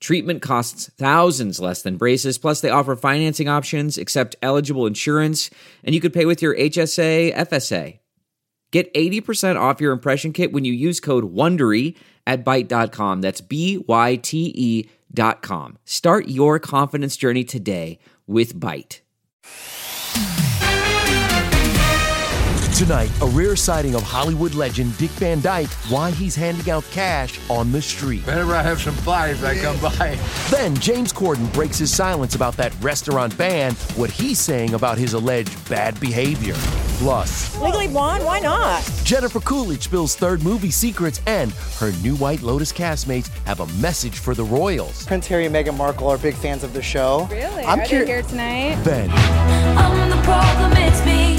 Treatment costs thousands less than braces, plus, they offer financing options, accept eligible insurance, and you could pay with your HSA, FSA. Get 80% off your impression kit when you use code WONDERY at Byte.com. That's B Y T E dot com. Start your confidence journey today with Byte. Tonight, a rare sighting of Hollywood legend Dick Van Dyke, why he's handing out cash on the street. Whenever I have some fives, I come by. Then James Corden breaks his silence about that restaurant ban, what he's saying about his alleged bad behavior. Plus, Legally blonde? Why not? Jennifer Coolidge spills third movie secrets, and her new White Lotus castmates have a message for the royals. Prince Harry and Meghan Markle are big fans of the show. Really? I'm Are cur- they here tonight? Then,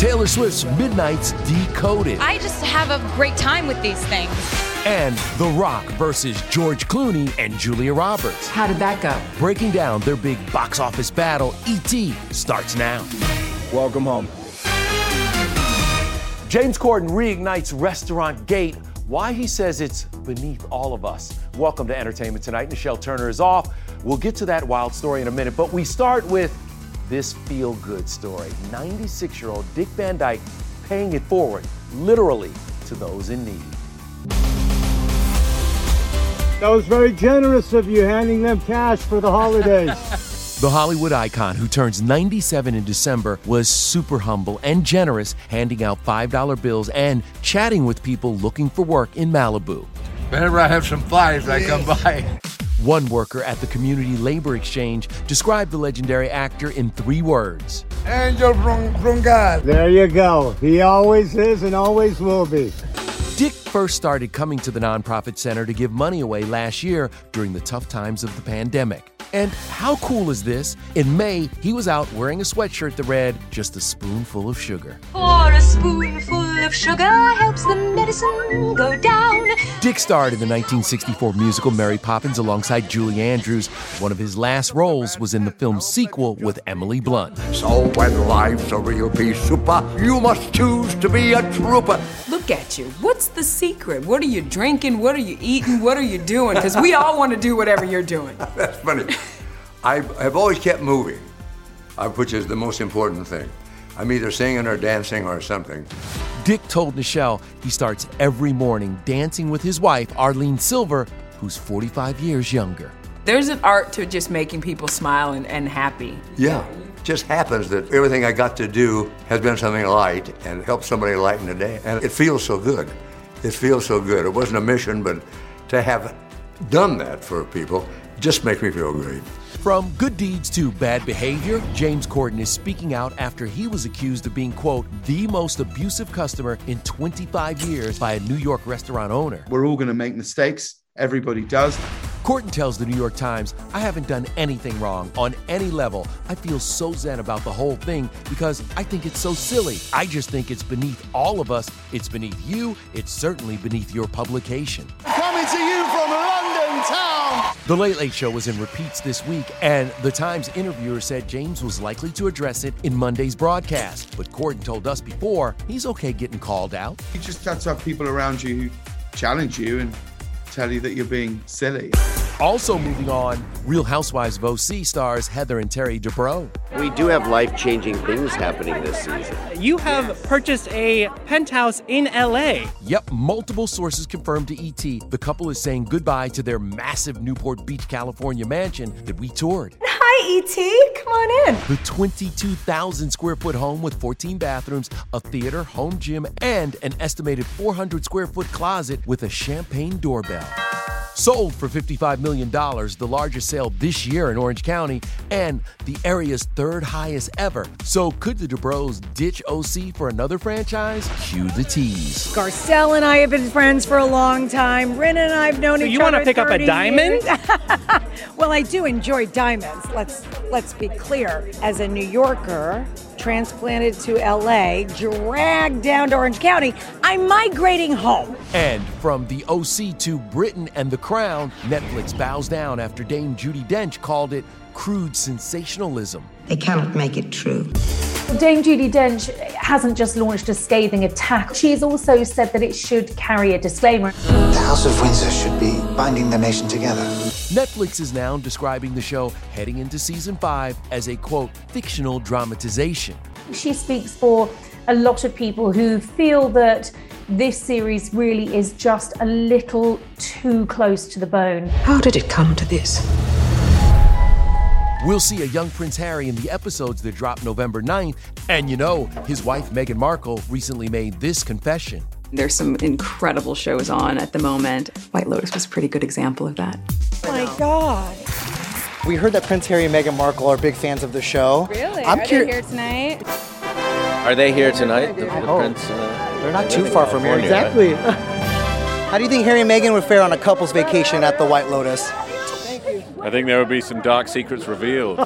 I'm the problem, it's me. Taylor Swift's Midnight's Decoded. I just have a great time with these things. and The Rock versus George Clooney and Julia Roberts. How did that go? Breaking down their big box office battle, E.T. starts now. Welcome home. James Corden reignites Restaurant Gate. Why he says it's beneath all of us. Welcome to Entertainment Tonight. Nichelle Turner is off. We'll get to that wild story in a minute, but we start with this feel good story. 96 year old Dick Van Dyke paying it forward, literally, to those in need. That was very generous of you handing them cash for the holidays. The Hollywood icon, who turns 97 in December, was super humble and generous, handing out $5 bills and chatting with people looking for work in Malibu. Whenever I have some fives, I come by. One worker at the Community Labor Exchange described the legendary actor in three words Angel from, from God. there you go. He always is and always will be. Dick first started coming to the nonprofit center to give money away last year during the tough times of the pandemic. And how cool is this? In May, he was out wearing a sweatshirt that read, Just a spoonful of sugar. For a spoonful of sugar helps the medicine go down. Dick starred in the 1964 musical Mary Poppins alongside Julie Andrews. One of his last roles was in the film's sequel with Emily Blunt. So when life's a real pea souper, you must choose to be a trooper. Look at you. What's the secret? What are you drinking? What are you eating? What are you doing? Because we all want to do whatever you're doing. That's funny. I have always kept moving, uh, which is the most important thing. I'm either singing or dancing or something. Dick told Nichelle he starts every morning dancing with his wife, Arlene Silver, who's 45 years younger. There's an art to just making people smile and, and happy. Yeah. Just happens that everything I got to do has been something light and helped somebody lighten the day. And it feels so good. it feels so good. It wasn't a mission, but to have done that for people just makes me feel great. From good deeds to bad behavior, James Corden is speaking out after he was accused of being, quote, the most abusive customer in 25 years by a New York restaurant owner. We're all going to make mistakes. Everybody does. Corden tells the New York Times, I haven't done anything wrong on any level. I feel so zen about the whole thing because I think it's so silly. I just think it's beneath all of us. It's beneath you. It's certainly beneath your publication. Coming to you from London town. The Late Late Show was in repeats this week, and the Times interviewer said James was likely to address it in Monday's broadcast. But Corden told us before he's okay getting called out. You just have to have people around you who challenge you and tell you that you're being silly. Also moving on, Real Housewives of OC stars Heather and Terry Dubrow. We do have life-changing things happening this season. You have purchased a penthouse in LA. Yep, multiple sources confirmed to ET the couple is saying goodbye to their massive Newport Beach, California mansion that we toured. Hi, ET. Come on in. The 22,000 square foot home with 14 bathrooms, a theater, home gym, and an estimated 400 square foot closet with a champagne doorbell. Sold for $55 million, the largest sale this year in Orange County and the area's third highest ever. So, could the Dubrows ditch OC for another franchise? Cue the tease. Garcelle and I have been friends for a long time. Rin and I have known so each other. for you want to pick up a diamond? well, I do enjoy diamonds. Let's let's be clear. As a New Yorker, transplanted to LA, dragged down to Orange County, I'm migrating home. And from the OC to Britain and The Crown, Netflix bows down after Dame Judi Dench called it crude sensationalism. They cannot make it true. Dame Judi Dench hasn't just launched a scathing attack. She's also said that it should carry a disclaimer. The House of Windsor should be binding the nation together. Netflix is now describing the show heading into season five as a quote, fictional dramatization. She speaks for a lot of people who feel that this series really is just a little too close to the bone. How did it come to this? We'll see a young Prince Harry in the episodes that drop November 9th. And you know, his wife Meghan Markle recently made this confession. There's some incredible shows on at the moment. White Lotus was a pretty good example of that. Oh my God. We heard that Prince Harry and Meghan Markle are big fans of the show. Really? I'm Are curi- they here tonight? Are they here tonight? The, the. Prince. Uh, They're not too far from here. Exactly. right? How do you think Harry and Meghan would fare on a couple's vacation at the White Lotus? I think there would be some dark secrets revealed.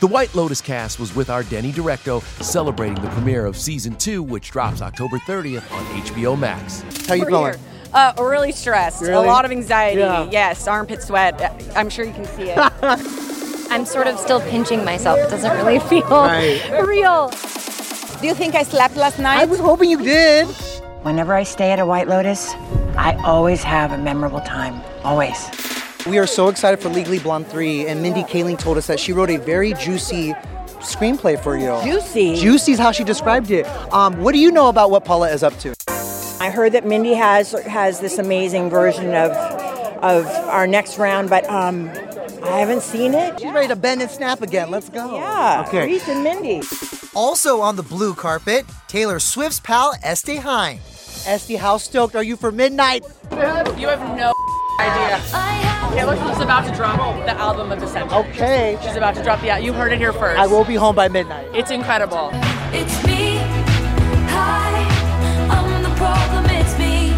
The White Lotus cast was with our Denny Directo celebrating the premiere of season two, which drops October 30th on HBO Max. How you feeling? Uh, really stressed. Really? A lot of anxiety. Yeah. Yes, armpit sweat. I'm sure you can see it. I'm sort of still pinching myself. It doesn't really feel Right. real. Do you think I slept last night? I was hoping you did. Whenever I stay at a White Lotus, I always have a memorable time. Always. We are so excited for Legally Blonde 3, and Mindy Kaling told us that she wrote a very juicy screenplay for you. Juicy? Juicy is how she described it. Um, what do you know about what Paula is up to? I heard that Mindy has has this amazing version of of our next round, but um, I haven't seen it. She's ready to bend and snap again. Let's go. Yeah, Okay. Reese and Mindy. Also on the blue carpet, Taylor Swift's pal Este Haim. Este, how stoked are you for midnight? You have no idea. Taylor Swift's about to drop the album of the century. Okay. She's about to drop the album. You heard it here first. I will be home by midnight. It's incredible. It's me. Hi, I'm the problem. It's me.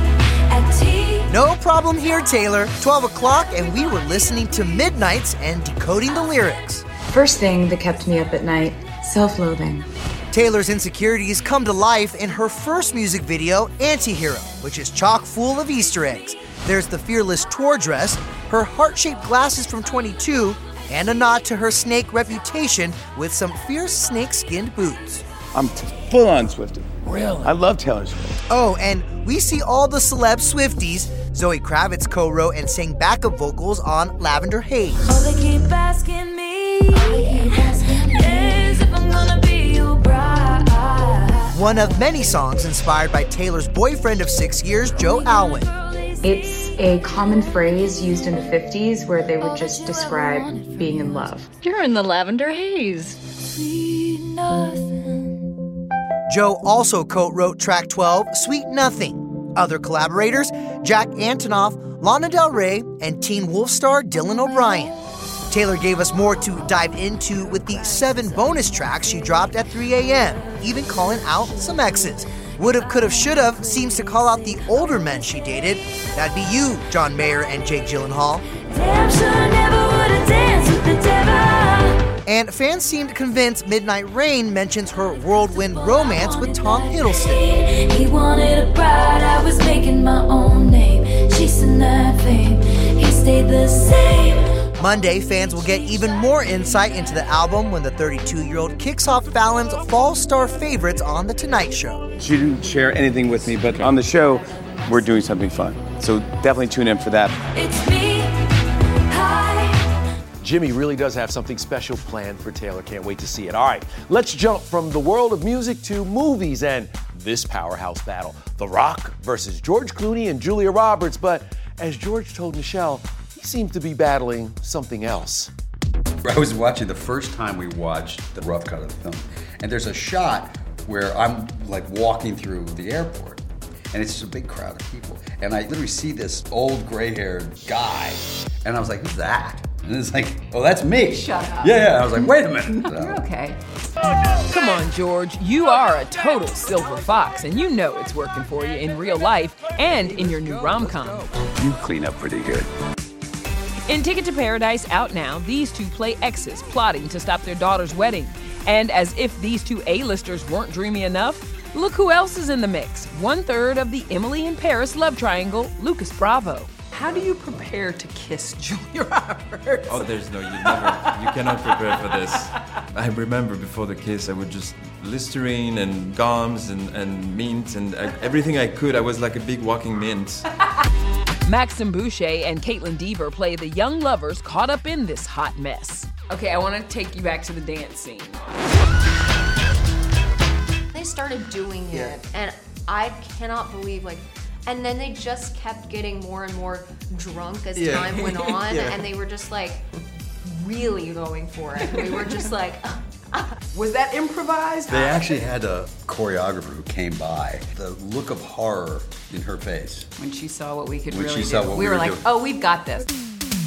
At tea. No problem here, Taylor. 12 o'clock, and we were listening to Midnights and decoding the lyrics. First thing that kept me up at night self loathing. Taylor's insecurities come to life in her first music video, Antihero, which is chock full of Easter eggs. There's the fearless tour dress, her heart shaped glasses from 22, and a nod to her snake reputation with some fierce snake skinned boots. I'm t- full on Swifted. Really? I love Taylor Swift. Oh, and we see all the celeb Swifties. Zoe Kravitz co wrote and sang backup vocals on Lavender Haze. Oh, they keep asking me. Yes, if I'm gonna be your bride. One of many songs inspired by Taylor's boyfriend of six years, Joe Alwyn. It's a common phrase used in the 50s where they would just describe being in love. You're in the lavender haze. Joe also co wrote track 12, Sweet Nothing. Other collaborators Jack Antonoff, Lana Del Rey, and Teen Wolf star Dylan O'Brien. Taylor gave us more to dive into with the seven bonus tracks she dropped at 3 a.m., even calling out some exes. Would've, could've, should've seems to call out the older men she dated. That'd be you, John Mayer and Jake Gyllenhaal. And fans seemed convinced Midnight Rain mentions her whirlwind romance with Tom Hiddleston. He wanted a bride, I was making my own name. Chasing that fame, he stayed the same. Monday, fans will get even more insight into the album when the 32 year old kicks off Fallon's Fall Star favorites on The Tonight Show. She didn't share anything with me, but on the show, we're doing something fun. So definitely tune in for that. It's me. Jimmy really does have something special planned for Taylor. Can't wait to see it. All right, let's jump from the world of music to movies and this powerhouse battle The Rock versus George Clooney and Julia Roberts. But as George told Nichelle, he seems to be battling something else. I was watching the first time we watched the rough cut of the film, and there's a shot where I'm like walking through the airport, and it's just a big crowd of people, and I literally see this old gray-haired guy, and I was like, "Who's that?" And it's like, "Oh, that's me." Shut up. Yeah, yeah. I was like, "Wait a minute." So- You're okay. Come on, George. You are a total silver fox, and you know it's working for you in real life and in your new rom com. You clean up pretty good. In Ticket to Paradise, out now, these two play exes plotting to stop their daughter's wedding. And as if these two A-listers weren't dreamy enough, look who else is in the mix. One third of the Emily in Paris love triangle, Lucas Bravo. How do you prepare to kiss Julia Roberts? Oh, there's no, you never, you cannot prepare for this. I remember before the kiss, I would just Listerine and gums and, and mint and uh, everything I could. I was like a big walking mint. Maxime Bouttier and Kaitlyn Dever play the young lovers caught up in this hot mess. Okay, I want to take you back to the dance scene. They started doing Yeah. it, and I cannot believe like. And then they just kept getting more and more drunk as Yeah. time went on, Yeah. and they were just like really going for it. And we were just like, uh, uh, Was that improvised? They actually had a choreographer who came by. The look of horror in her face. When she saw what we could When really she do, saw what we we were were like, doing. "Oh, we've got this."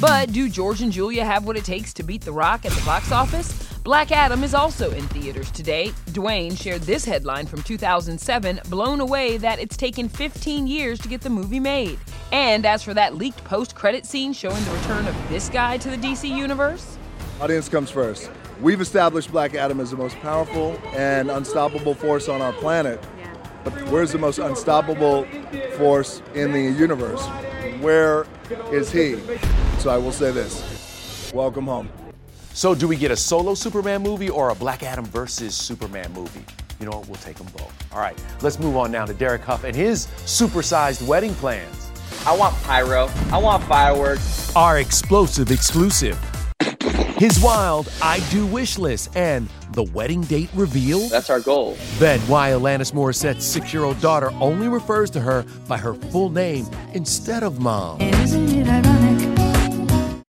But do George and Julia have what it takes to beat The Rock at the box office? Black Adam is also in theaters today. Dwayne shared this headline from 2007, blown away that it's taken 15 years to get the movie made. And as for that leaked post-credit scene showing the return of this guy to the DC universe, Audience comes first. We've established Black Adam as the most powerful and unstoppable force on our planet. But where's the most unstoppable force in the universe? Where is he? So I will say this welcome home. So, do we get a solo Superman movie or a Black Adam versus Superman movie? You know what? We'll take them both. All right, let's move on now to Derek Hough and his supersized wedding plans. I want pyro. I want fireworks. Our explosive exclusive. His wild I do wish list and the wedding date reveal. That's our goal. Then why Alanis Morissette's six year old daughter only refers to her by her full name instead of mom. Isn't it ironic?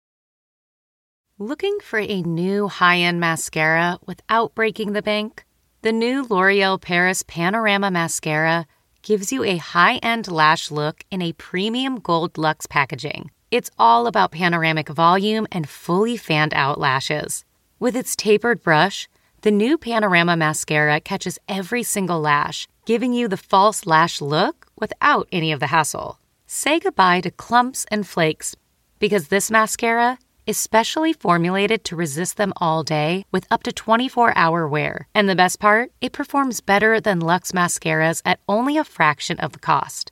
Looking for a new high end mascara without breaking the bank? The new L'Oreal Paris Panorama Mascara gives you a high end lash look in a premium gold luxe packaging. It's all about panoramic volume and fully fanned out lashes. With its tapered brush, the new Panorama Mascara catches every single lash, giving you the false lash look without any of the hassle. Say goodbye to clumps and flakes because this mascara is specially formulated to resist them all day with up to 24 hour wear. And the best part, it performs better than Luxe mascaras at only a fraction of the cost.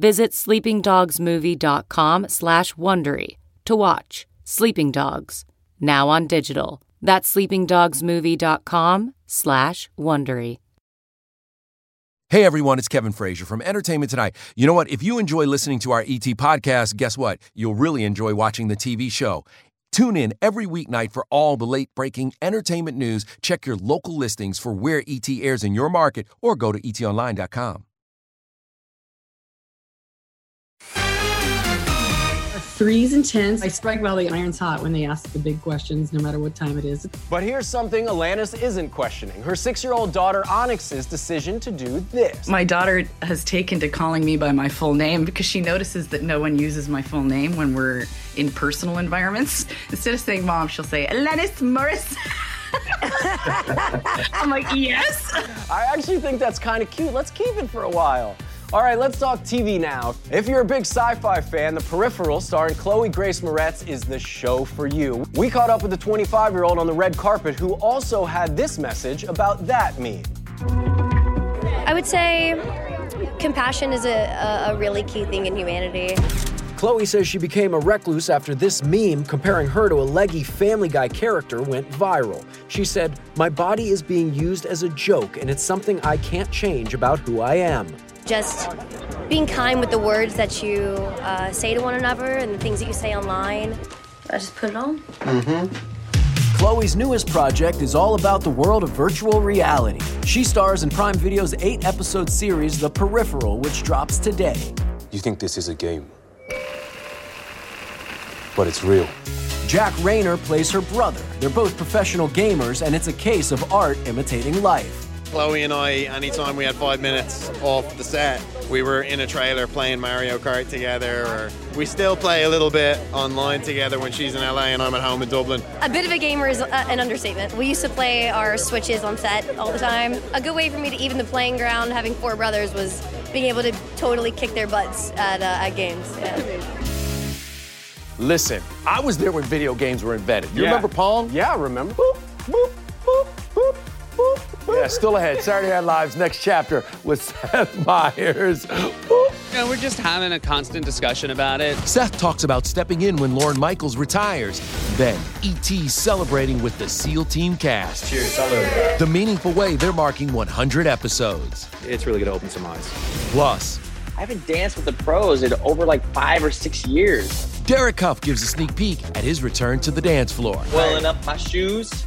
Visit sleepingdogsmovie.com slash Wondery to watch Sleeping Dogs, now on digital. That's sleepingdogsmovie.com slash Wondery. Hey everyone, it's Kevin Frazier from Entertainment Tonight. You know what? If you enjoy listening to our ET podcast, guess what? You'll really enjoy watching the TV show. Tune in every weeknight for all the late breaking entertainment news. Check your local listings for where ET airs in your market or go to etonline.com. Threes and tens. I strike while the iron's hot when they ask the big questions, no matter what time it is. But here's something Alanis isn't questioning her six year old daughter Onyx's decision to do this. My daughter has taken to calling me by my full name because she notices that no one uses my full name when we're in personal environments. Instead of saying mom, she'll say Alanis Morris. I'm like, yes. I actually think that's kind of cute. Let's keep it for a while. All right, let's talk TV now. If you're a big sci fi fan, The Peripheral, starring Chloe Grace Moretz, is the show for you. We caught up with the 25 year old on the red carpet who also had this message about that meme. I would say compassion is a, a, a really key thing in humanity. Chloe says she became a recluse after this meme comparing her to a leggy Family Guy character went viral. She said, My body is being used as a joke, and it's something I can't change about who I am. Just being kind with the words that you uh, say to one another and the things that you say online. I just put it on. Mm-hmm. Chloe's newest project is all about the world of virtual reality. She stars in Prime Video's eight episode series, The Peripheral, which drops today. You think this is a game, but it's real. Jack Reynor plays her brother. They're both professional gamers, and it's a case of art imitating life. Chloe and I, anytime we had five minutes off the set, we were in a trailer playing Mario Kart together, or we still play a little bit online together when she's in LA and I'm at home in Dublin. A bit of a gamer is uh, an understatement. We used to play our switches on set all the time. A good way for me to even the playing ground, having four brothers, was being able to totally kick their butts at, uh, at games. Yeah. Listen, I was there when video games were invented. You Yeah. remember Pong? Yeah, I remember. Yeah, still ahead. Saturday Night Live's next chapter with Seth Meyers. You know, we're just having a constant discussion about it. Seth talks about stepping in when Lorne Michaels retires. Then, E.T. celebrating with the SEAL Team cast. Cheers, salud. The meaningful way they're marking 100 episodes. It's really going to open some eyes. Plus, I haven't danced with the pros in over like five or six years. Derek Hough gives a sneak peek at his return to the dance floor. Welling up my shoes.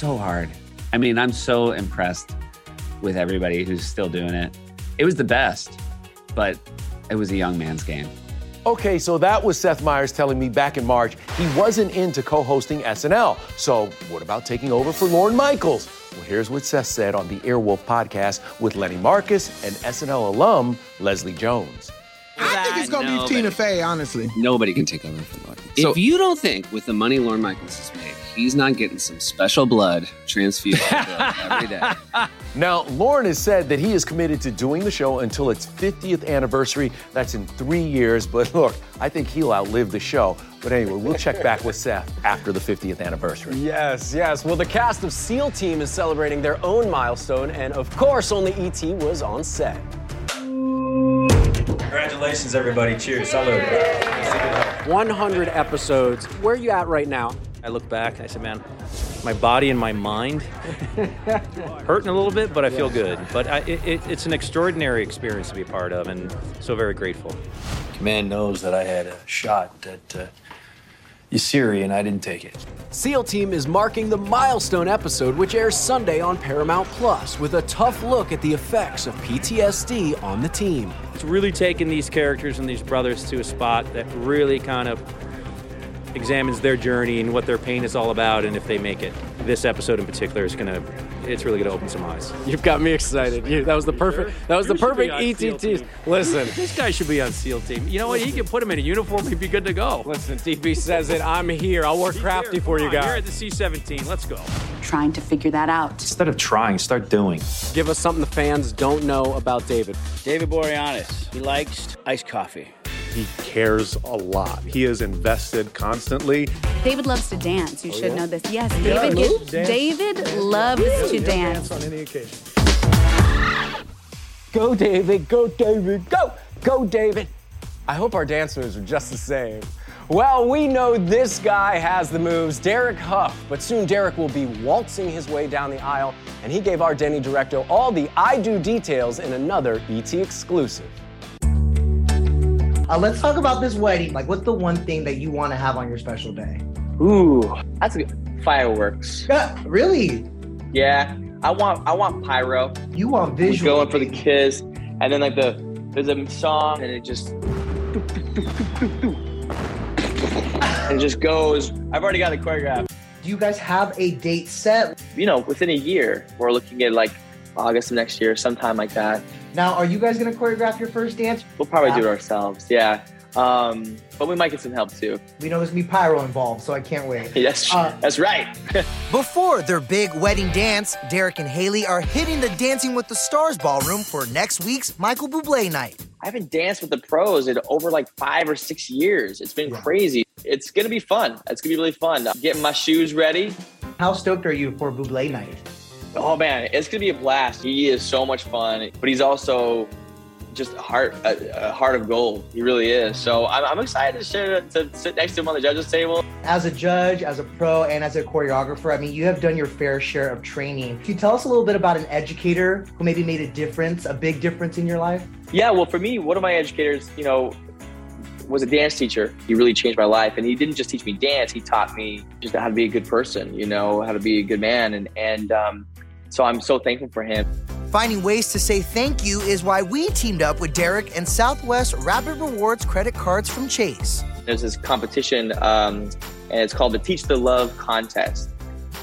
so hard. I mean, I'm so impressed with everybody who's still doing it. It was the best, but it was a young man's game. Okay, so that was Seth Meyers telling me back in March he wasn't into co hosting SNL. So, what about taking over for Lorne Michaels? Well, here's what Seth said on the Airwolf podcast with Lenny Marcus and SNL alum Leslie Jones. I think it's gonna be Tina but- Fey, honestly. Nobody can take over for Lorne. So- if you don't think with the money Lorne Michaels has made, he's not getting some special blood transfused into every day. Now, Lorne has said that he is committed to doing the show until its 50th anniversary. That's in three years, but look, I think he'll outlive the show. But anyway, we'll check back with Seth after the 50th anniversary. Yes, yes. Well, the cast of SEAL Team is celebrating their own milestone, and of course, only ET was on set. Congratulations, everybody. Cheers. Salud. 100 episodes. Where are you at right now? I look back and I said, man, my body and my mind hurting a little bit, but I feel good. But I, it, it, it's an extraordinary experience to be a part of, and so very grateful. Command knows that I had a shot at uh, you and I didn't take it. SEAL Team is marking the milestone episode, which airs Sunday on Paramount Plus, with a tough look at the effects of PTSD on the team. It's really taking these characters and these brothers to a spot that really kind of examines their journey and what their pain is all about and if they make it. This episode in particular is gonna it's really gonna open some eyes. You've got me excited. You, that was the perfect. That was the perfect ETT. Listen, This guy should be on SEAL team. You know what? He can put him in a uniform. He'd be good to go. Listen, DP says it. I'm here. I'll work crafty for you Come on, You're guys. at the C-17. Let's go. Trying to figure that out. Instead of trying, start doing. Give us something the fans don't know about David. David Boreanaz. He likes iced coffee. He cares a lot. He is invested constantly. David loves to dance. You Oh, should yeah? know this. Yes, Yeah, David. move, gets- dance. David loves to He'll dance. on any occasion. Go, David. Go, David. Go. Go, David. I hope our dancers are just the same. Well, we know this guy has the moves, Derek Hough, but soon Derek will be waltzing his way down the aisle, and he gave our Denny Directo all the I do details in another ET exclusive. Uh, let's talk about this wedding. Like, what's the one thing that you want to have on your special day? Ooh, that's a good. Fireworks. Yeah, really? Yeah, I want I want pyro. You want visual? going for the kiss, and then like the there's a song, and it just and it just goes. I've already got the choreograph. Do you guys have a date set? You know, within a year, we're looking at like August of next year, sometime like that. Now, are you guys gonna choreograph your first dance? We'll probably do it ourselves. Yeah, um, but we might get some help too. We know there's gonna be pyro involved, so I can't wait. That's Uh, that's right. Before their big wedding dance, Derek and Hayley are hitting the Dancing with the Stars ballroom for next week's Michael Bublé night. I haven't danced with the pros in over like five or six years. It's been crazy. It's gonna be fun. It's gonna be really fun. I'm getting my shoes ready. How stoked are you for Bublé night? Oh man, it's gonna be a blast. He is so much fun, but he's also just a heart, a, a heart of gold. He really is. So I'm, I'm excited to, share, to sit next to him on the judges table. As a judge, as a pro, and as a choreographer, I mean, you have done your fair share of training. Can you tell us a little bit about an educator who maybe made a difference, a big difference in your life? Yeah, well, for me, one of my educators, you know, was a dance teacher. He really changed my life, and he didn't just teach me dance. He taught me just how to be a good person. You know, how to be a good man, and and um, so I'm so thankful for him. Finding ways to say thank you is why we teamed up with Derek and Southwest Rapid Rewards credit cards from Chase. There's this competition, um, and it's called the Teach the Love Contest.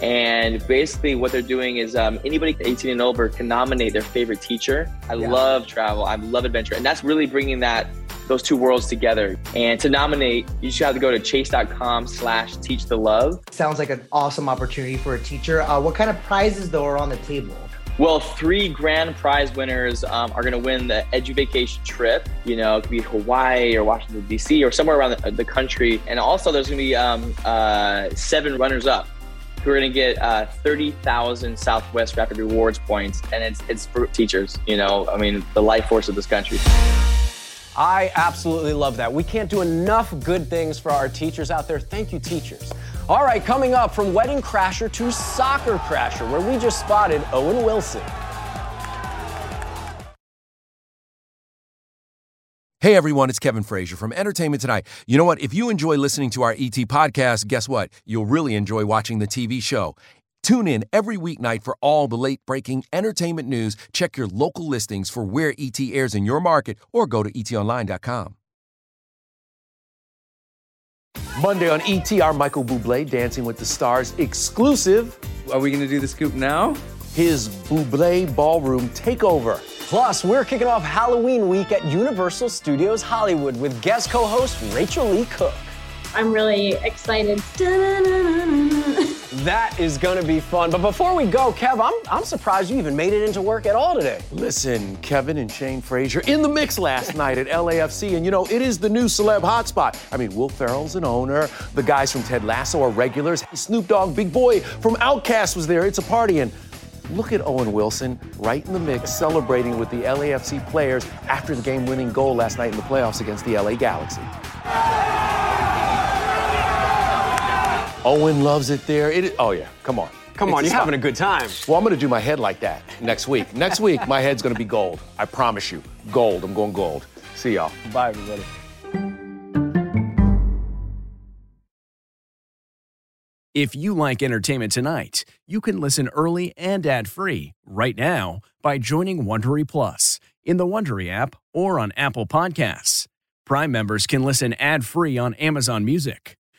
And basically, what they're doing is um, anybody 18 and over can nominate their favorite teacher. I love travel. I love adventure, and that's really bringing that those two worlds together. And to nominate, you just have to go to chase.com/slash teach the love. Sounds like an awesome opportunity for a teacher. Uh, what kind of prizes, though, are on the table? Well, three grand prize winners um, are going to win the Edu Vacation trip. You know, it could be Hawaii or Washington, D.C., or somewhere around the, the country. And also, there's going to be um, uh, seven runners up who are going to get uh, 30,000 Southwest Rapid Rewards points. And it's, it's for teachers, you know, I mean, the life force of this country. I absolutely love that. We can't do enough good things for our teachers out there. Thank you, teachers. All right, coming up from Wedding Crasher to Soccer Crasher, where we just spotted Owen Wilson. Hey everyone, it's Kevin Frazier from Entertainment Tonight. You know what? If you enjoy listening to our ET podcast, guess what? You'll really enjoy watching the TV show. Tune in every weeknight for all the late breaking entertainment news. Check your local listings for where ET airs in your market or go to etonline.com. Monday on ET, our Michael Bublé Dancing with the Stars exclusive. Are we going to do the scoop now? His Bublé Ballroom Takeover. Plus, we're kicking off Halloween week at Universal Studios Hollywood with guest co host Rachael Leigh Cook. I'm really excited. That is going to be fun. But before we go, Kev, I'm, I'm surprised you even made it into work at all today. Listen, Kevin and Shane Frazier in the mix last night at LAFC, and you know, it is the new celeb hotspot. I mean, Will Ferrell's an owner, the guys from Ted Lasso are regulars, Snoop Dogg, Big Boi from Outkast was there. It's a party, and look at Owen Wilson right in the mix celebrating with the LAFC players after the game winning goal last night in the playoffs against the LA Galaxy. Owen loves it there. It, oh, yeah, come on. Come on, you're a having a good time. Well, I'm going to do my head like that next week. Next week, my head's going to be gold. I promise you. Gold. I'm going gold. See y'all. Bye, everybody. If you like Entertainment Tonight, you can listen early and ad-free right now by joining Wondery Plus in the Wondery app or on Apple Podcasts. Prime members can listen ad-free on Amazon Music.